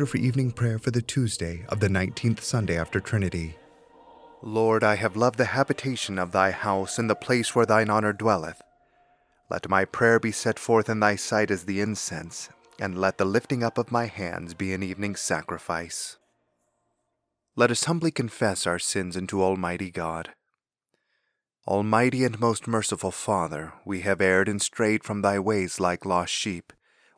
order for evening prayer for the Tuesday of the 19th Sunday after Trinity. Lord, I have loved the habitation of thy house and the place where thine honor dwelleth. Let my prayer be set forth in thy sight as the incense, and let the lifting up of my hands be an evening sacrifice. Let us humbly confess our sins unto Almighty God. Almighty and most merciful Father, we have erred and strayed from thy ways like lost sheep.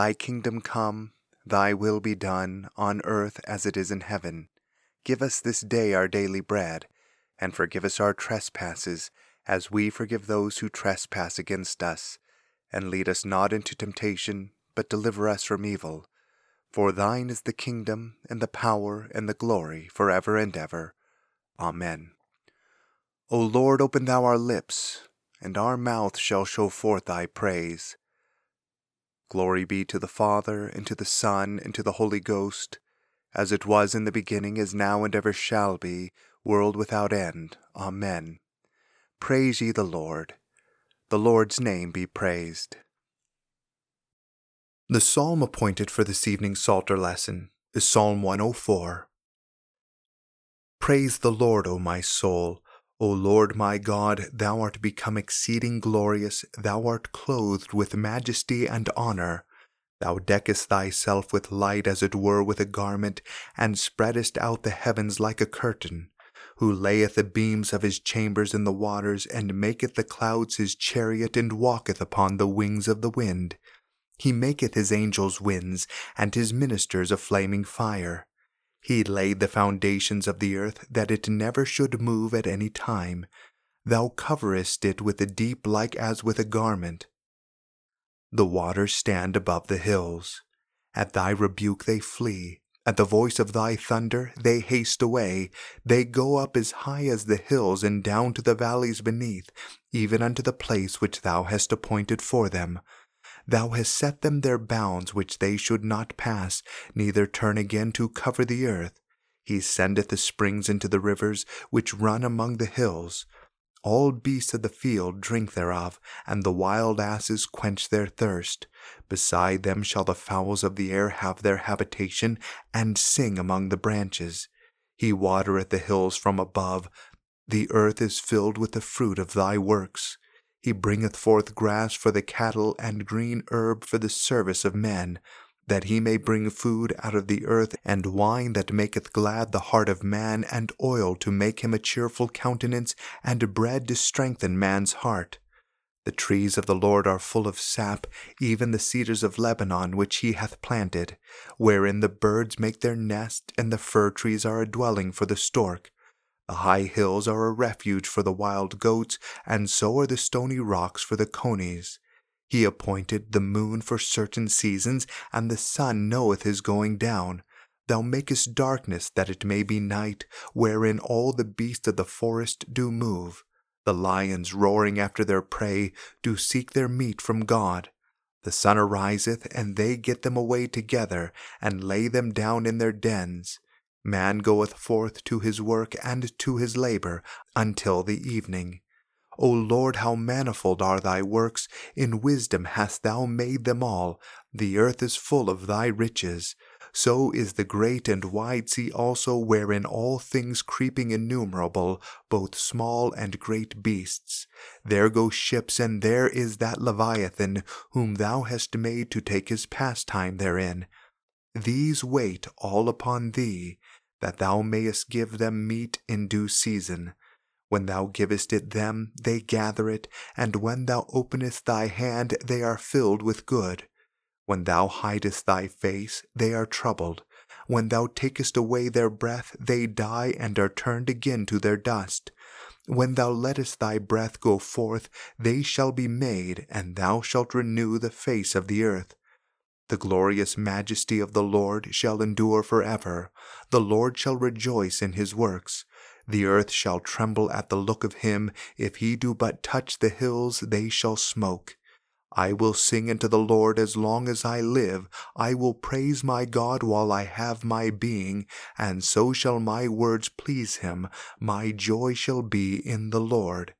Thy kingdom come, thy will be done, on earth as it is in heaven. Give us this day our daily bread, and forgive us our trespasses, as we forgive those who trespass against us. And lead us not into temptation, but deliver us from evil. For thine is the kingdom, and the power, and the glory, for ever and ever. Amen. O Lord, open thou our lips, and our mouth shall show forth thy praise. Glory be to the Father, and to the Son, and to the Holy Ghost, as it was in the beginning, is now, and ever shall be, world without end. Amen. Praise ye the Lord. The Lord's name be praised. The psalm appointed for this evening's Psalter lesson is Psalm 104. Praise the Lord, O my soul. O Lord my God, thou art become exceeding glorious, thou art clothed with majesty and honor. Thou deckest thyself with light as it were with a garment, and spreadest out the heavens like a curtain who layeth the beams of his chambers in the waters, and maketh the clouds his chariot, and walketh upon the wings of the wind. He maketh his angels winds, and his ministers a flaming fire. He laid the foundations of the earth, that it never should move at any time. Thou coverest it with the deep like as with a garment. The waters stand above the hills. At thy rebuke they flee. At the voice of thy thunder they haste away. They go up as high as the hills and down to the valleys beneath, even unto the place which thou hast appointed for them. Thou hast set them their bounds which they should not pass, neither turn again to cover the earth. He sendeth the springs into the rivers which run among the hills. All beasts of the field drink thereof, and the wild asses quench their thirst. Beside them shall the fowls of the air have their habitation, and sing among the branches. He watereth the hills from above. The earth is filled with the fruit of thy works. He bringeth forth grass for the cattle, and green herb for the service of men that he may bring food out of the earth, and wine that maketh glad the heart of man, and oil to make him a cheerful countenance, and bread to strengthen man's heart. The trees of the Lord are full of sap, even the cedars of Lebanon which he hath planted, wherein the birds make their nest, and the fir trees are a dwelling for the stork. The high hills are a refuge for the wild goats, and so are the stony rocks for the conies. He appointed the moon for certain seasons, and the sun knoweth his going down. Thou makest darkness that it may be night, wherein all the beasts of the forest do move. The lions roaring after their prey do seek their meat from God. The sun ariseth, and they get them away together, and lay them down in their dens. Man goeth forth to his work and to his labor until the evening. O Lord, how manifold are thy works! In wisdom hast thou made them all. The earth is full of thy riches. So is the great and wide sea also, wherein all things creeping innumerable, both small and great beasts. There go ships, and there is that Leviathan, whom thou hast made to take his pastime therein. These wait all upon thee, that thou mayest give them meat in due season. When thou givest it them, they gather it, and when thou openest thy hand, they are filled with good. When thou hidest thy face, they are troubled. When thou takest away their breath, they die and are turned again to their dust. When thou lettest thy breath go forth, they shall be made, and thou shalt renew the face of the earth. The glorious majesty of the Lord shall endure for ever. The Lord shall rejoice in his works. The earth shall tremble at the look of him. If he do but touch the hills, they shall smoke. I will sing unto the Lord as long as I live. I will praise my God while I have my being, and so shall my words please him. My joy shall be in the Lord.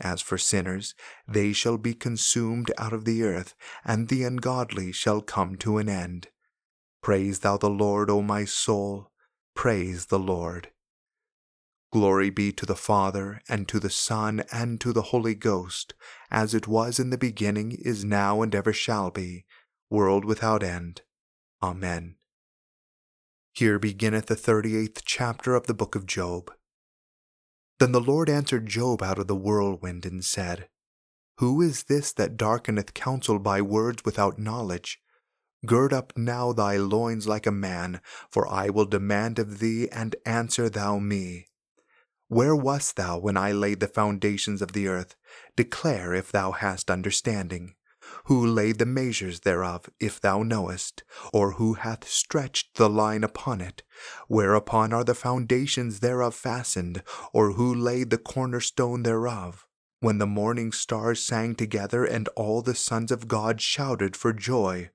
As for sinners, they shall be consumed out of the earth, and the ungodly shall come to an end. Praise thou the Lord, O my soul. Praise the Lord. Glory be to the Father, and to the Son, and to the Holy Ghost, as it was in the beginning, is now, and ever shall be, world without end. Amen. Here beginneth the thirty eighth chapter of the book of Job. Then the Lord answered Job out of the whirlwind, and said, Who is this that darkeneth counsel by words without knowledge? Gird up now thy loins like a man, for I will demand of thee, and answer thou me. Where wast thou when I laid the foundations of the earth? Declare if thou hast understanding. Who laid the measures thereof, if thou knowest? Or who hath stretched the line upon it? Whereupon are the foundations thereof fastened? Or who laid the corner stone thereof? When the morning stars sang together, and all the sons of God shouted for joy?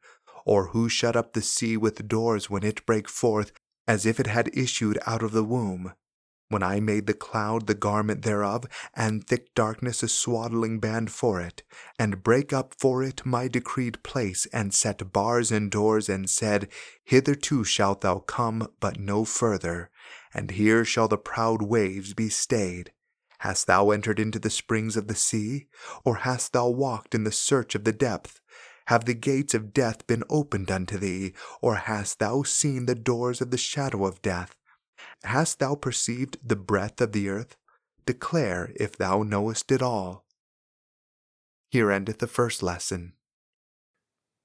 Or who shut up the sea with doors when it brake forth, as if it had issued out of the womb? When I made the cloud the garment thereof, and thick darkness a swaddling band for it, and brake up for it my decreed place, and set bars and doors, and said, Hitherto shalt thou come, but no further, and here shall the proud waves be stayed. Hast thou entered into the springs of the sea, or hast thou walked in the search of the depth? Have the gates of death been opened unto thee, or hast thou seen the doors of the shadow of death? Hast thou perceived the breadth of the earth? Declare if thou knowest it all. Here endeth the first lesson.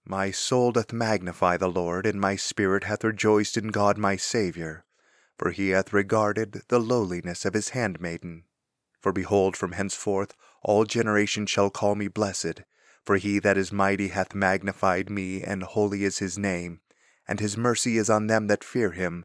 My soul doth magnify the Lord, and my spirit hath rejoiced in God my Saviour, for he hath regarded the lowliness of his handmaiden. For behold, from henceforth all generations shall call me blessed, for he that is mighty hath magnified me, and holy is his name, and his mercy is on them that fear him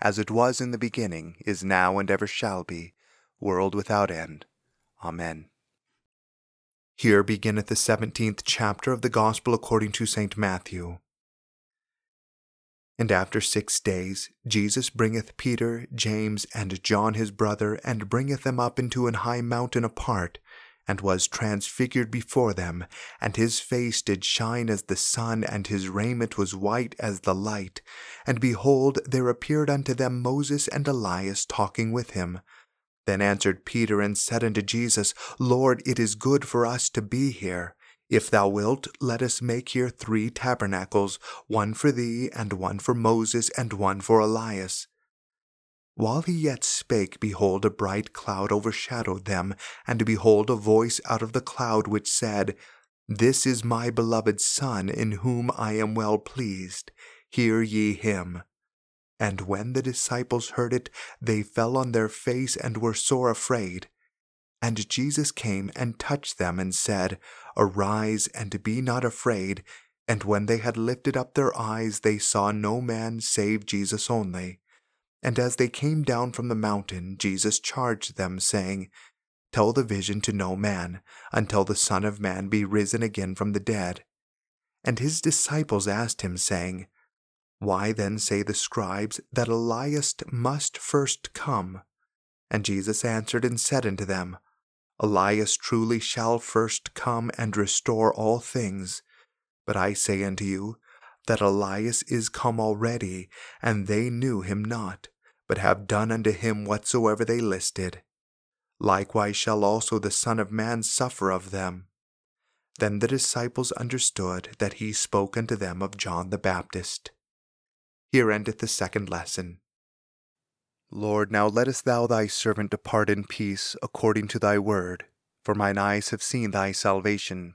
as it was in the beginning, is now, and ever shall be, world without end. Amen. Here beginneth the seventeenth chapter of the Gospel according to St. Matthew. And after six days Jesus bringeth Peter, James, and John his brother, and bringeth them up into an high mountain apart, and was transfigured before them, and his face did shine as the sun, and his raiment was white as the light. And behold, there appeared unto them Moses and Elias talking with him. Then answered Peter and said unto Jesus, Lord, it is good for us to be here. If thou wilt, let us make here three tabernacles, one for thee, and one for Moses, and one for Elias. While he yet spake, behold, a bright cloud overshadowed them, and behold, a voice out of the cloud which said, This is my beloved Son, in whom I am well pleased. Hear ye him. And when the disciples heard it, they fell on their face and were sore afraid. And Jesus came and touched them and said, Arise and be not afraid. And when they had lifted up their eyes, they saw no man save Jesus only. And as they came down from the mountain, Jesus charged them, saying, Tell the vision to no man, until the Son of Man be risen again from the dead. And his disciples asked him, saying, Why then say the scribes that Elias must first come? And Jesus answered and said unto them, Elias truly shall first come and restore all things. But I say unto you, that Elias is come already, and they knew him not, but have done unto him whatsoever they listed. Likewise shall also the Son of Man suffer of them. Then the disciples understood that he spoke unto them of John the Baptist. Here endeth the second lesson. Lord, now lettest thou thy servant depart in peace according to thy word. For mine eyes have seen thy salvation,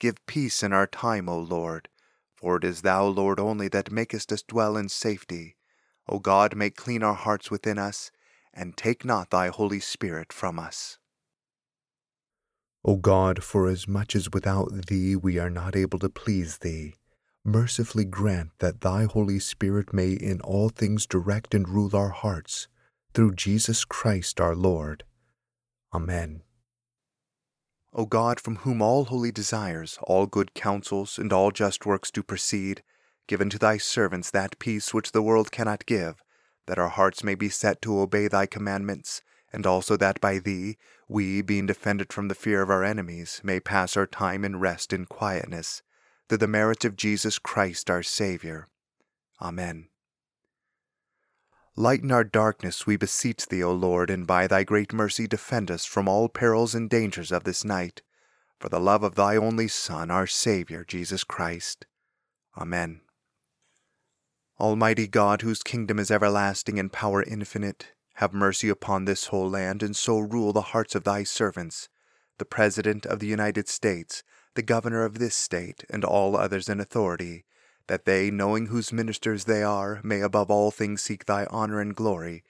Give peace in our time, O Lord. For it is thou, Lord, only that makest us dwell in safety. O God, make clean our hearts within us, and take not thy Holy Spirit from us. O God, for as much as without thee we are not able to please thee, mercifully grant that thy Holy Spirit may in all things direct and rule our hearts, through Jesus Christ our Lord. Amen. O God, from whom all holy desires, all good counsels, and all just works do proceed, give unto thy servants that peace which the world cannot give, that our hearts may be set to obey thy commandments, and also that by thee, we, being defended from the fear of our enemies, may pass our time in rest and quietness through the merits of Jesus Christ our Saviour. Amen. Lighten our darkness, we beseech thee, O Lord, and by thy great mercy defend us from all perils and dangers of this night, for the love of thy only Son, our Saviour, Jesus Christ. Amen. Almighty God, whose kingdom is everlasting and power infinite, have mercy upon this whole land, and so rule the hearts of thy servants, the President of the United States, the governor of this state, and all others in authority, that they, knowing whose ministers they are, may above all things seek thy honor and glory,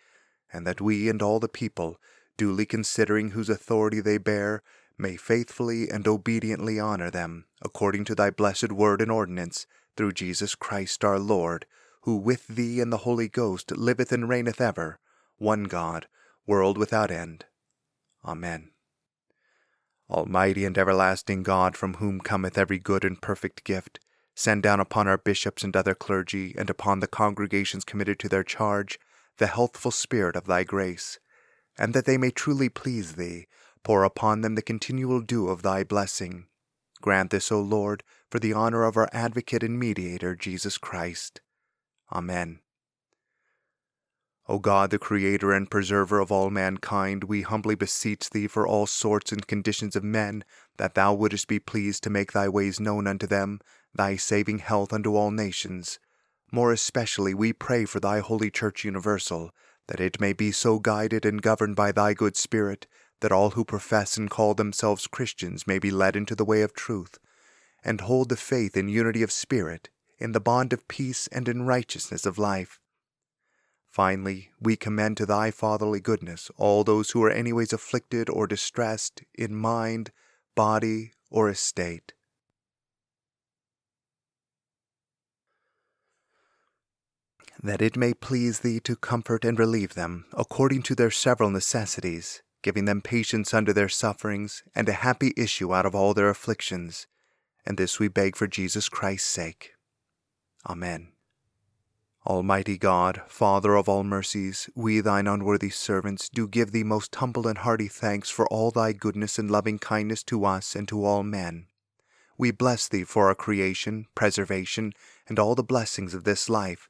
and that we and all the people, duly considering whose authority they bear, may faithfully and obediently honor them, according to thy blessed word and ordinance, through Jesus Christ our Lord, who with thee and the Holy Ghost liveth and reigneth ever, one God, world without end. Amen. Almighty and everlasting God, from whom cometh every good and perfect gift, send down upon our bishops and other clergy, and upon the congregations committed to their charge, the healthful spirit of thy grace, and that they may truly please thee, pour upon them the continual dew of thy blessing. Grant this, O Lord, for the honor of our advocate and mediator, Jesus Christ. Amen. O God, the Creator and Preserver of all mankind, we humbly beseech Thee for all sorts and conditions of men, that Thou wouldest be pleased to make Thy ways known unto them, Thy saving health unto all nations. More especially we pray for Thy Holy Church universal, that it may be so guided and governed by Thy good Spirit, that all who profess and call themselves Christians may be led into the way of truth, and hold the faith in unity of spirit, in the bond of peace and in righteousness of life. Finally, we commend to thy fatherly goodness all those who are anyways afflicted or distressed in mind, body, or estate. That it may please thee to comfort and relieve them according to their several necessities, giving them patience under their sufferings, and a happy issue out of all their afflictions. And this we beg for Jesus Christ's sake. Amen. Almighty God, Father of all mercies, we thine unworthy servants do give thee most humble and hearty thanks for all thy goodness and loving kindness to us and to all men. We bless thee for our creation, preservation, and all the blessings of this life,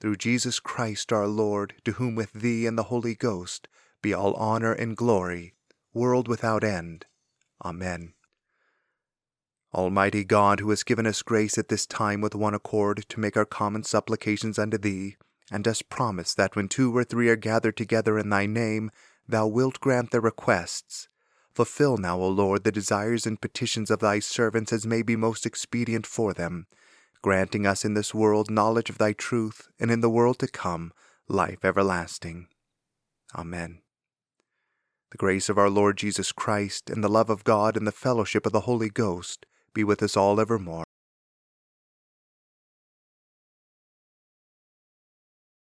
Through Jesus Christ our Lord, to whom with thee and the Holy Ghost be all honor and glory, world without end. Amen. Almighty God, who has given us grace at this time with one accord to make our common supplications unto thee, and dost promise that when two or three are gathered together in thy name, thou wilt grant their requests. Fulfill now, O Lord, the desires and petitions of thy servants as may be most expedient for them, granting us in this world knowledge of thy truth, and in the world to come life everlasting. Amen. The grace of our Lord Jesus Christ, and the love of God, and the fellowship of the Holy Ghost be with us all evermore.